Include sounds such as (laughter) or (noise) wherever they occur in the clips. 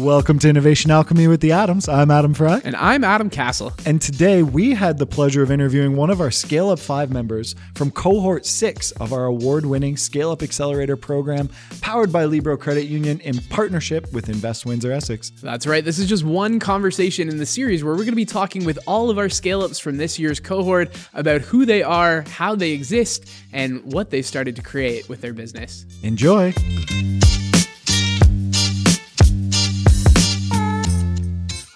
Welcome to Innovation Alchemy with the Adams. I'm Adam Fry. And I'm Adam Castle. And today we had the pleasure of interviewing one of our Scale Up 5 members from cohort 6 of our award winning Scale Up Accelerator program, powered by Libro Credit Union in partnership with Invest Windsor Essex. That's right. This is just one conversation in the series where we're going to be talking with all of our scale ups from this year's cohort about who they are, how they exist, and what they've started to create with their business. Enjoy.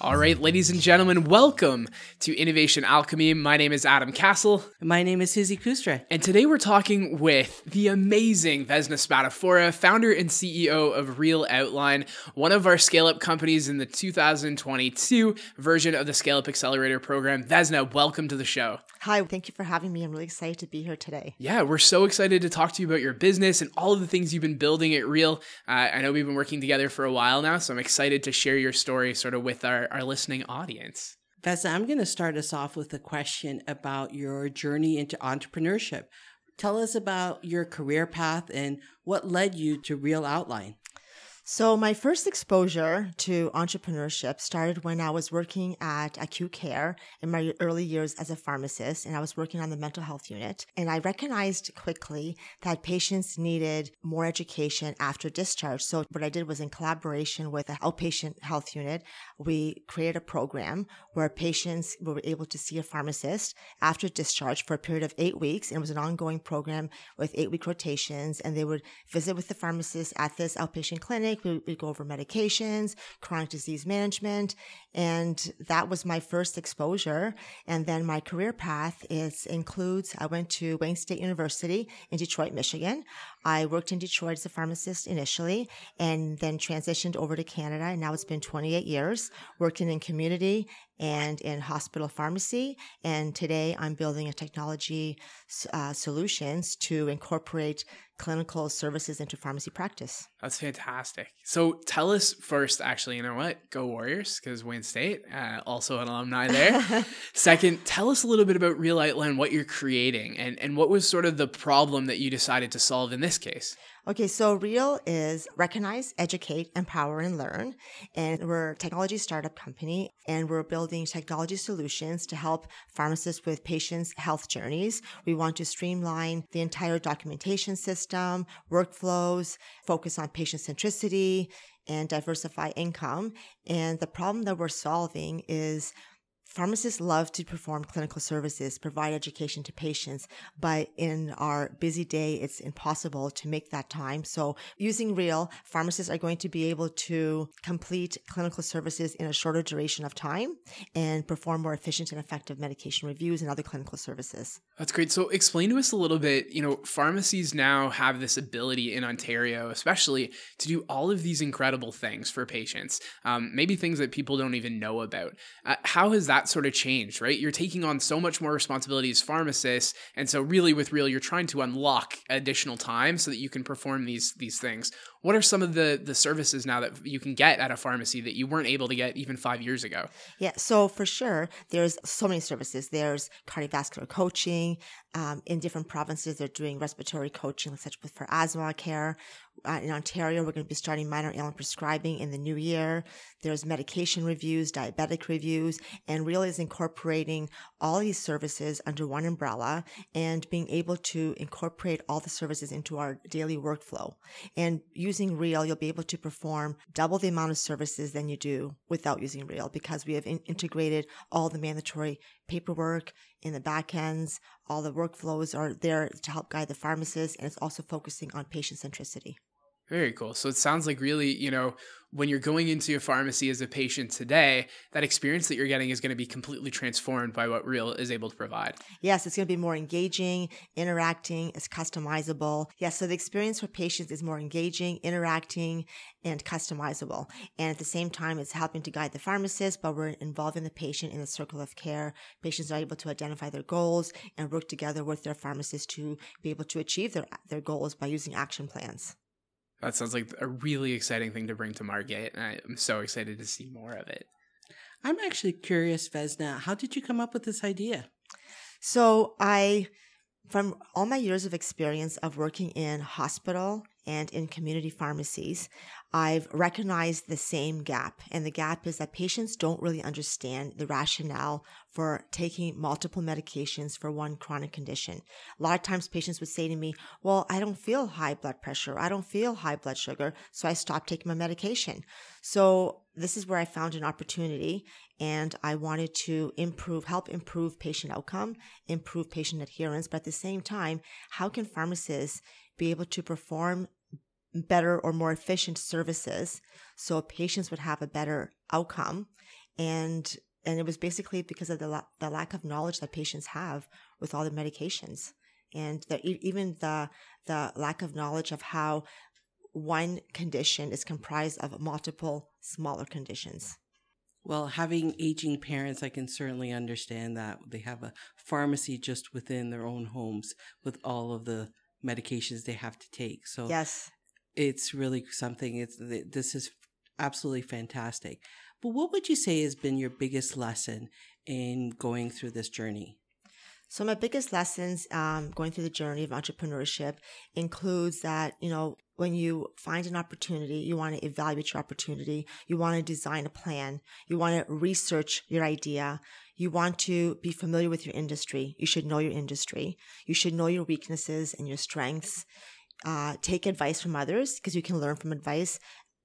All right, ladies and gentlemen, welcome to Innovation Alchemy. My name is Adam Castle. My name is Susie Kustra. And today we're talking with the amazing Vesna Spadafora, founder and CEO of Real Outline, one of our scale up companies in the 2022 version of the Scale Up Accelerator program. Vesna, welcome to the show. Hi, thank you for having me. I'm really excited to be here today. Yeah, we're so excited to talk to you about your business and all of the things you've been building at Real. Uh, I know we've been working together for a while now, so I'm excited to share your story sort of with our, our listening audience. Vesna, I'm going to start us off with a question about your journey into entrepreneurship. Tell us about your career path and what led you to Real Outline. So, my first exposure to entrepreneurship started when I was working at acute care in my early years as a pharmacist, and I was working on the mental health unit. And I recognized quickly that patients needed more education after discharge. So, what I did was in collaboration with the outpatient health unit, we created a program where patients were able to see a pharmacist after discharge for a period of eight weeks. And it was an ongoing program with eight week rotations, and they would visit with the pharmacist at this outpatient clinic we, we go over medications, chronic disease management. And that was my first exposure. And then my career path is includes, I went to Wayne State University in Detroit, Michigan. I worked in Detroit as a pharmacist initially and then transitioned over to Canada. And now it's been 28 years working in community and in hospital pharmacy. And today I'm building a technology uh, solutions to incorporate clinical services into pharmacy practice. That's fantastic. So tell us first, actually, you know what? Go Warriors, because Wayne State, uh, also an alumni there. (laughs) Second, tell us a little bit about Real Outline, what you're creating, and, and what was sort of the problem that you decided to solve in this case? Okay, so REAL is recognize, educate, empower, and learn. And we're a technology startup company, and we're building technology solutions to help pharmacists with patients' health journeys. We want to streamline the entire documentation system, workflows, focus on patient centricity, and diversify income. And the problem that we're solving is Pharmacists love to perform clinical services, provide education to patients, but in our busy day, it's impossible to make that time. So using Real, pharmacists are going to be able to complete clinical services in a shorter duration of time and perform more efficient and effective medication reviews and other clinical services. That's great. So explain to us a little bit, you know, pharmacies now have this ability in Ontario, especially to do all of these incredible things for patients, um, maybe things that people don't even know about. Uh, how has that sort of changed, right? You're taking on so much more responsibility as pharmacists, and so really with Real, you're trying to unlock additional time so that you can perform these these things. What are some of the the services now that you can get at a pharmacy that you weren't able to get even five years ago? Yeah, so for sure, there's so many services. There's cardiovascular coaching. Um, in different provinces, they're doing respiratory coaching, such as for asthma care. Uh, in Ontario, we're going to be starting minor ailment prescribing in the new year. There's medication reviews, diabetic reviews, and really is incorporating all these services under one umbrella and being able to incorporate all the services into our daily workflow. And using Real, you'll be able to perform double the amount of services than you do without using Real because we have in- integrated all the mandatory paperwork in the back ends. All the workflows are there to help guide the pharmacist, and it's also focusing on patient centricity. Very cool. So it sounds like really, you know, when you're going into a pharmacy as a patient today, that experience that you're getting is going to be completely transformed by what Real is able to provide. Yes, it's going to be more engaging, interacting, it's customizable. Yes, so the experience for patients is more engaging, interacting, and customizable. And at the same time, it's helping to guide the pharmacist, but we're involving the patient in the circle of care. Patients are able to identify their goals and work together with their pharmacist to be able to achieve their, their goals by using action plans. That sounds like a really exciting thing to bring to market, and I'm so excited to see more of it. I'm actually curious, Vesna, how did you come up with this idea? So I, from all my years of experience of working in hospital and in community pharmacies, I've recognized the same gap. And the gap is that patients don't really understand the rationale for taking multiple medications for one chronic condition. A lot of times patients would say to me, well, I don't feel high blood pressure. I don't feel high blood sugar. So I stopped taking my medication. So this is where I found an opportunity and I wanted to improve, help improve patient outcome, improve patient adherence. But at the same time, how can pharmacists be able to perform better or more efficient services so patients would have a better outcome and and it was basically because of the, la- the lack of knowledge that patients have with all the medications and the, even the the lack of knowledge of how one condition is comprised of multiple smaller conditions well, having aging parents, I can certainly understand that they have a pharmacy just within their own homes with all of the medications they have to take. So yes, it's really something. It's this is absolutely fantastic. But what would you say has been your biggest lesson in going through this journey? So my biggest lessons um, going through the journey of entrepreneurship includes that you know when you find an opportunity, you want to evaluate your opportunity, you want to design a plan, you want to research your idea, you want to be familiar with your industry. You should know your industry. You should know your weaknesses and your strengths. Uh, take advice from others because you can learn from advice.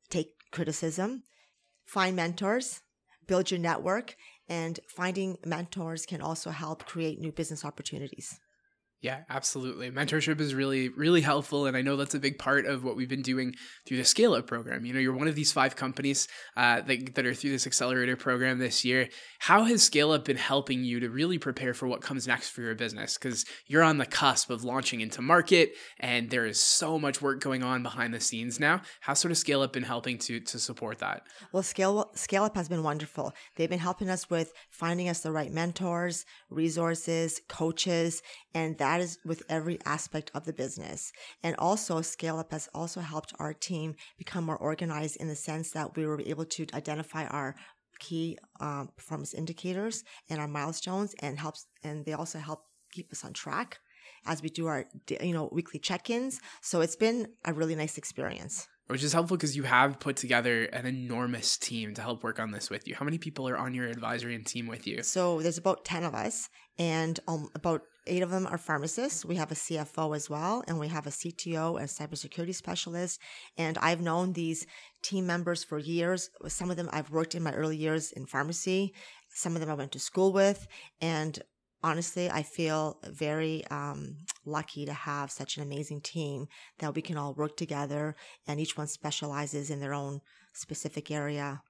Take criticism. Find mentors. Build your network. And finding mentors can also help create new business opportunities. Yeah, absolutely. Mentorship is really, really helpful. And I know that's a big part of what we've been doing through the Scale Up program. You know, you're one of these five companies uh, that, that are through this accelerator program this year. How has Scale Up been helping you to really prepare for what comes next for your business? Because you're on the cusp of launching into market and there is so much work going on behind the scenes now. How sort of Scale Up been helping to, to support that? Well, Scale, Scale Up has been wonderful. They've been helping us with finding us the right mentors, resources, coaches, and that is with every aspect of the business. And also, Scale Up has also helped our team become more organized in the sense that we were able to identify our key um, performance indicators and our milestones and helps and they also help keep us on track as we do our you know weekly check-ins so it's been a really nice experience which is helpful because you have put together an enormous team to help work on this with you. How many people are on your advisory and team with you? So there's about 10 of us, and um, about eight of them are pharmacists. We have a CFO as well, and we have a CTO and cybersecurity specialist. And I've known these team members for years. Some of them I've worked in my early years in pharmacy. Some of them I went to school with, and honestly, I feel very um, lucky to have such an amazing team that we can all work together and each one specializes in their own specific area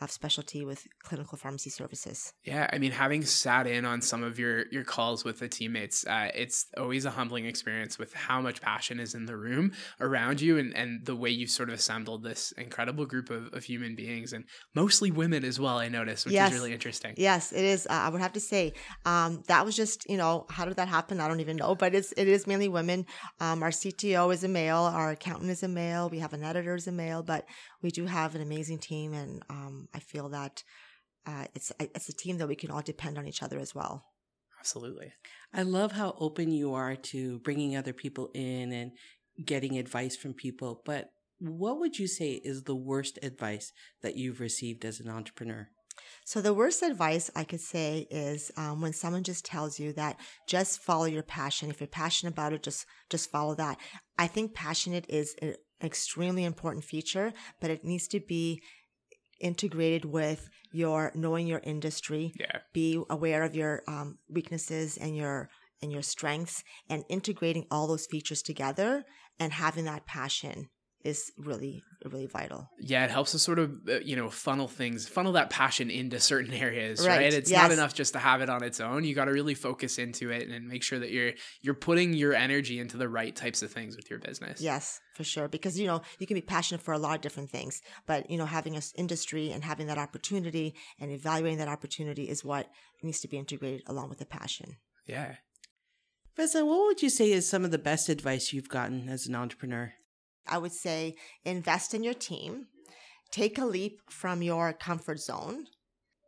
of specialty with clinical pharmacy services. Yeah, I mean, having sat in on some of your your calls with the teammates, uh, it's always a humbling experience with how much passion is in the room around you, and and the way you've sort of assembled this incredible group of, of human beings, and mostly women as well. I noticed, which yes. is really interesting. Yes, it is. Uh, I would have to say um, that was just you know how did that happen? I don't even know, but it's it is mainly women. Um, our CTO is a male, our accountant is a male, we have an editor is a male, but we do have an amazing team, and um, I feel that uh, it's it's a team that we can all depend on each other as well. Absolutely. I love how open you are to bringing other people in and getting advice from people. But what would you say is the worst advice that you've received as an entrepreneur? So the worst advice I could say is um, when someone just tells you that just follow your passion. If you're passionate about it, just just follow that. I think passionate is an extremely important feature, but it needs to be integrated with your knowing your industry. Yeah. Be aware of your um, weaknesses and your and your strengths, and integrating all those features together and having that passion is really really vital. Yeah, it helps to sort of uh, you know funnel things, funnel that passion into certain (laughs) areas, right? right? It's yes. not enough just to have it on its own. You got to really focus into it and make sure that you're you're putting your energy into the right types of things with your business. Yes, for sure because you know, you can be passionate for a lot of different things, but you know, having an industry and having that opportunity and evaluating that opportunity is what needs to be integrated along with the passion. Yeah. Vesna, what would you say is some of the best advice you've gotten as an entrepreneur? I would say invest in your team, take a leap from your comfort zone,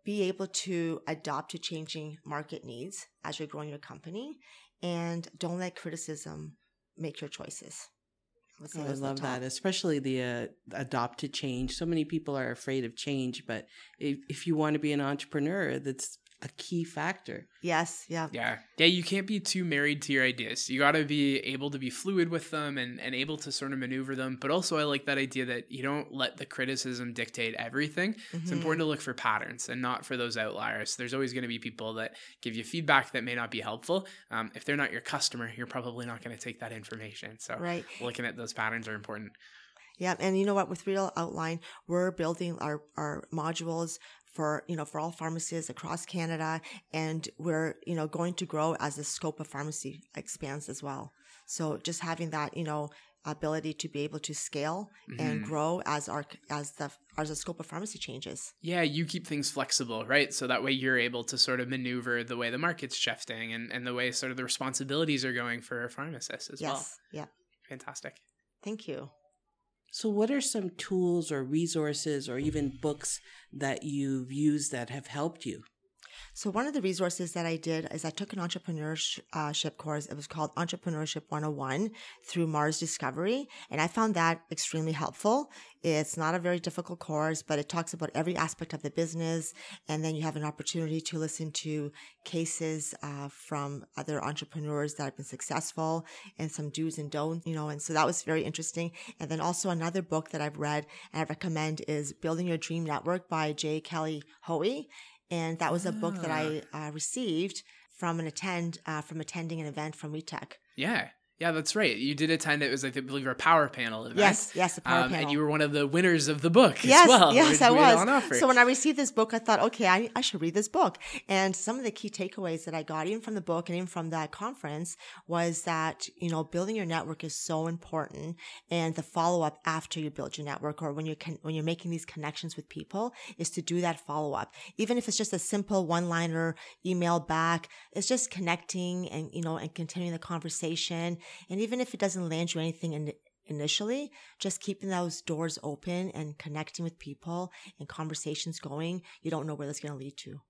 be able to adapt to changing market needs as you're growing your company, and don't let criticism make your choices. Oh, I those are the love that, especially the uh, adopt to change. So many people are afraid of change, but if, if you want to be an entrepreneur, that's a key factor. Yes, yeah. Yeah. Yeah, you can't be too married to your ideas. You got to be able to be fluid with them and, and able to sort of maneuver them. But also, I like that idea that you don't let the criticism dictate everything. It's Mhm. important to look for patterns and not for those outliers. There's always going to be people that give you feedback that may not be helpful. Um, if they're not your customer, you're probably not going to take that information. So, Right. looking at those patterns are important. Yeah, and you know what? With Real Outline, we're building our, our modules for you know for all pharmacies across Canada, and we're you know going to grow as the scope of pharmacy expands as well. So just having that you know ability to be able to scale and Mhm. grow as our as the as the scope of pharmacy changes. Yeah, you keep things flexible, right? So that way you're able to sort of maneuver the way the market's shifting and, and the way sort of the responsibilities are going for pharmacists as well. yes. Yeah. Fantastic. Thank you. So, what are some tools or resources or even books that you've used that have helped you? So one of the resources that I did is I took an entrepreneurship course. It was called Entrepreneurship 101 through Mars Discovery. And I found that extremely helpful. It's not a very difficult course, but it talks about every aspect of the business. And then you have an opportunity to listen to cases uh, from other entrepreneurs that have been successful and some do's and don'ts, you know. And so that was very interesting. And then also another book that I've read and I recommend is Building Your Dream Network by J. Kelly Hoey and that was a book that I uh, received from an attend uh, from attending an event from WeTech. Yeah. Yeah, that's right. You did attend it was I believe a power panel event. Yes, yes, the power Um, panel. and you were one of the winners of the book yes, as well. yes, I was. So when I received this book, I thought, okay, I, I should read this book. And some of the key takeaways that I got, even from the book and even from that conference, was that you know building your network is so important, and the follow up after you build your network, or when you're con- when you're making these connections with people, is to do that follow up, even if it's just a simple one liner email back. It's just connecting and you know and continuing the conversation, and even if it doesn't land you anything in initially, just keeping those doors open and connecting with people and conversations going, you don't know where that's going to lead to.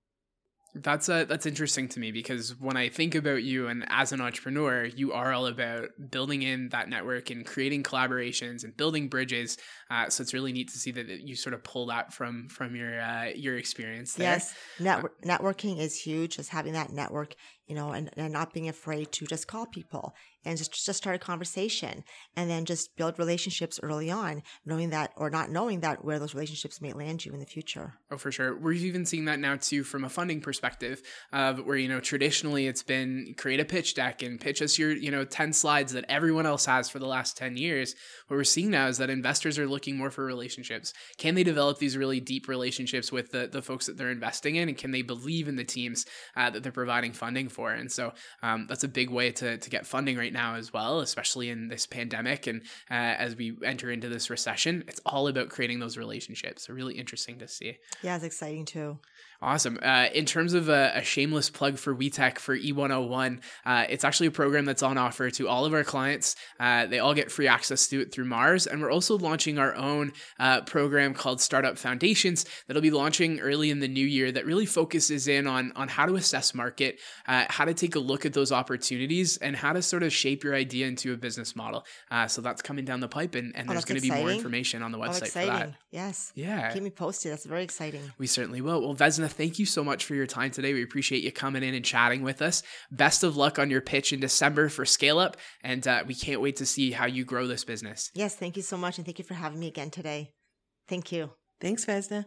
That's uh, that's interesting to me because when I think about you and as an entrepreneur, you are all about building in that network and creating collaborations and building bridges. Uh, so it's really neat to see that you sort of pull that from from your uh, your experience there. Yes, network, networking is huge. Just having that network, you know, and, and not being afraid to just call people and just just start a conversation, and then just build relationships early on, knowing that or not knowing that where those relationships may land you in the future. Oh, for sure. We're even seeing that now too from a funding perspective, where you know traditionally it's been create a pitch deck and pitch us your you know ten slides that everyone else has for the last ten years. What we're seeing now is that investors are looking more for relationships. Can they develop these really deep relationships with the the folks that they're investing in, and can they believe in the teams uh, that they're providing funding for? And so um, that's a big way to to get funding right now as well, especially in this pandemic and uh, as we enter into this recession. It's all about creating those relationships. So really interesting to see. Yeah, it's exciting too. Awesome. Uh, in terms of a, a shameless plug for WeTech for E101, uh, it's actually a program that's on offer to all of our clients. Uh, they all get free access to it through Mars. And we're also launching our own uh, program called Startup Foundations that'll be launching early in the new year that really focuses in on, on how to assess market, uh, how to take a look at those opportunities, and how to sort of shape your idea into a business model. Uh, so that's coming down the pipe, and, and Oh, there's going to be more information on the Oh, website for exciting! that. Yes, Yeah. keep me posted. That's very exciting. We certainly will. Well, Vesna, thank you so much for your time today. We appreciate you coming in and chatting with us. Best of luck on your pitch in December for Scale Up, and uh, we can't wait to see how you grow this business. Yes, thank you so much, and thank you for having me again today. Thank you. Thanks, Vesna.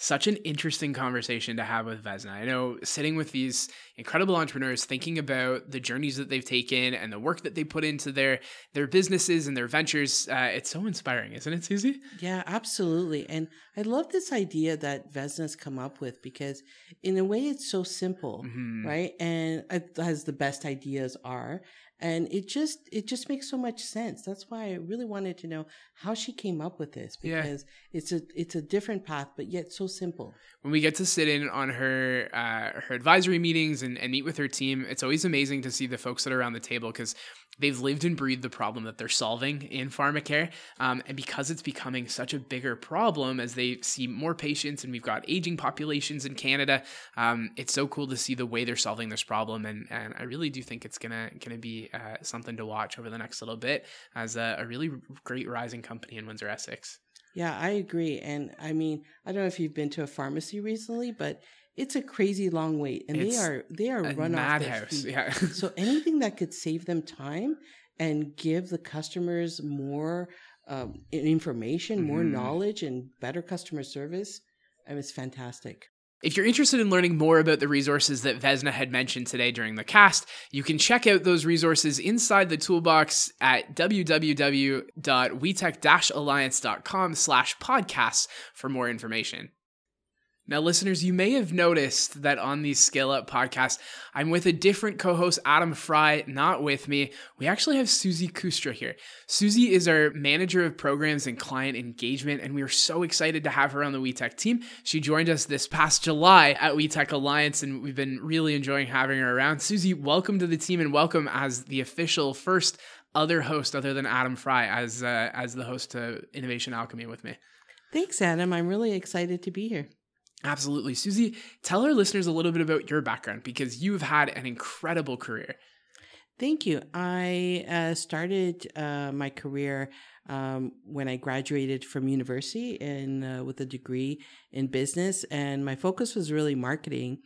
Such an interesting conversation to have with Vesna. I know sitting with these incredible entrepreneurs, thinking about the journeys that they've taken and the work that they put into their their businesses and their ventures. Uh, it's so inspiring, isn't it, Susie? Yeah, absolutely. And I love this idea that Vesna's come up with because, in a way, it's so simple, Mhm. right? And it- as the best ideas are, and it just it just makes so much sense. That's why I really wanted to know how she came up with this Yeah. because it's a it's a different path, but yet so simple. when we get to sit in on her uh, her advisory meetings and, and meet with her team, it's always amazing to see the folks that are around the table because they've lived and breathed the problem that they're solving in pharmacare. Um, and because it's becoming such a bigger problem as they see more patients and we've got aging populations in Canada, um, it's so cool to see the way they're solving this problem. And, and I really do think it's gonna gonna be uh, something to watch over the next little bit as a, a really great rising company in Windsor, Essex. Yeah, I agree. And I mean, I don't know if you've been to a pharmacy recently, but it's a crazy long wait, and It's they are they are run off their (laughs) feet. Yeah. so anything that could save them time and give the customers more um, information, more Mhm. knowledge, and better customer service, I mean, it's fantastic. If you're interested in learning more about the resources that Vesna had mentioned today during the cast, you can check out those resources inside the toolbox at www.wetech-alliance.com slash podcasts for more information. Now, listeners, you may have noticed that on the Scale Up podcast, I'm with a different co host, Adam Fry, not with me. We actually have Susie Kustra here. Susie is our manager of programs and client engagement, and we are so excited to have her on the WeTech team. She joined us this past July at WeTech Alliance, and we've been really enjoying having her around. Susie, welcome to the team and welcome as the official first other host other than Adam Fry as uh, as the host to Innovation Alchemy with me. Thanks, Adam. I'm really excited to be here. Absolutely. Susie, tell our listeners a little bit about your background because you've had an incredible career. Thank you. I uh, started uh, my career um, when I graduated from university and uh, with a degree in business, and my focus was really marketing.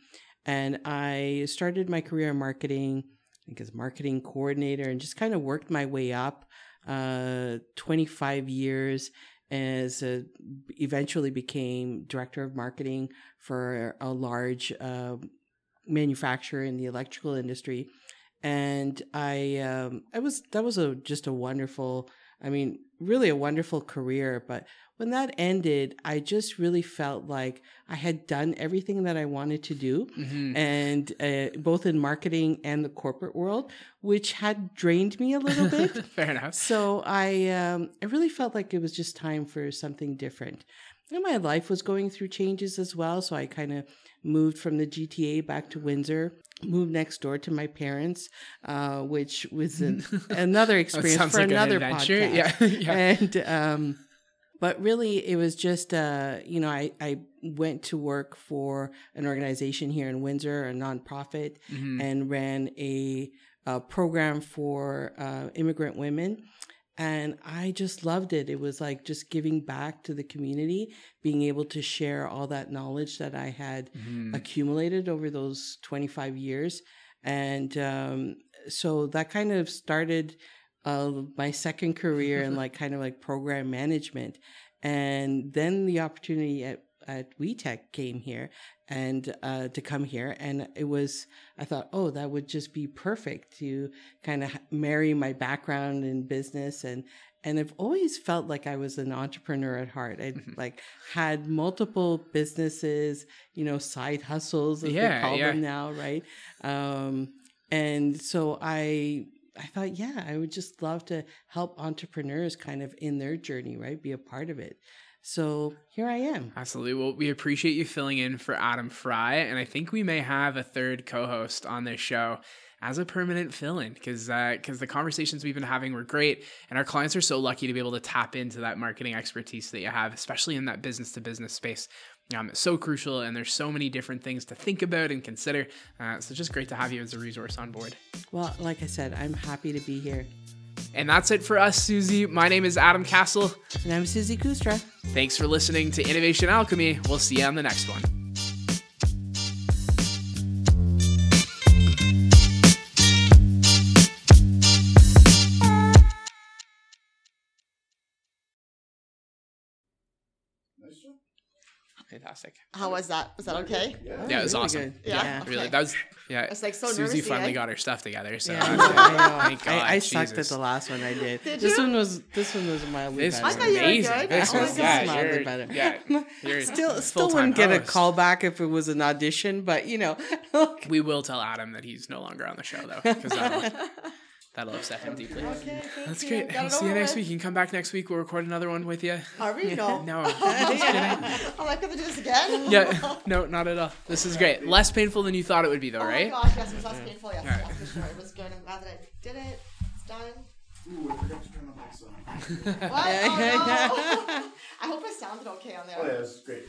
And I started my career in marketing, I think as marketing coordinator, and just kind of worked my way up. Uh, 25 years as a, eventually became director of marketing for a large uh, manufacturer in the electrical industry. And I um, I was that was a just a wonderful I mean really a wonderful career but when that ended I just really felt like I had done everything that I wanted to do Mhm. and uh, both in marketing and the corporate world which had drained me a little bit (laughs) Fair enough. so I um, I really felt like it was just time for something different. And my life was going through changes as well, so I kind of moved from the GTA back to Windsor. Moved next door to my parents, uh, which was an, (laughs) another experience for like another an podcast. Yeah. (laughs) yeah. And um, but really, it was just uh, you know I I went to work for an organization here in Windsor, a nonprofit, Mhm. and ran a, a program for uh, immigrant women. And I just loved it. It was like just giving back to the community, being able to share all that knowledge that I had Mhm. accumulated over those 25 years. And um, so that kind of started uh, my second career in like kind of like program management. And then the opportunity at, at WeTech came here and uh, to come here. And it was, I thought, oh, that would just be perfect to kind of marry my background in business and and I've always felt like I was an entrepreneur at heart. I Mhm. like had multiple businesses, you know, side hustles as Yeah, call yeah. them now, right? Um, and so I I thought, yeah, I would just love to help entrepreneurs kind of in their journey, right? Be a part of it. So here I am. Absolutely. Well, we appreciate you filling in for Adam Fry, and I think we may have a third co-host on this show as a permanent fill-in because because the conversations we've been having were great, and our clients are so lucky to be able to tap into that marketing expertise that you have, especially in that business-to-business space. Um, it's so crucial, and there's so many different things to think about and consider. Uh, so just great to have you as a resource on board. Well, like I said, I'm happy to be here. And that's it for us, Susie. My name is Adam Castle. And I'm Susie Kustra. Thanks for listening to Innovation Alchemy. We'll see you on the next one. Fantastic. How was that? Was that okay? Yeah, it was really awesome. good. Yeah. Really, Okay. that was yeah. was, like, so Susie nervousy, finally got her stuff together. So Yeah, I good. know. I, know. Thank God, I, I sucked at the last one I did. Did this you? one was this one was mildly This better. was I thought you were amazing. good. This I was was yeah, mildly you're, better. yeah. (laughs) You're still still wouldn't get a host. call back if it was an audition, but you know. We will tell Adam that he's no longer on the show though, because (laughs) that'll, that'll upset him deeply. Okay, thank That's you. great. Got We'll see you next with. week. You can come back next week. We'll record another one with you. Are we? No. (laughs) No, (laughs) I'm just kidding. (laughs) I'm like, gonna do this again? Yeah, no, not at all. This is great. Less painful than you thought it would be, though, Oh right? my gosh, yes, it was less painful. Yes, Alright. yeah, for sure. It was good. I'm glad that I did it. It's done. Ooh, I forgot to turn the mics on. What? Oh, no. I hope it sounded okay on there. Oh yeah, this is great.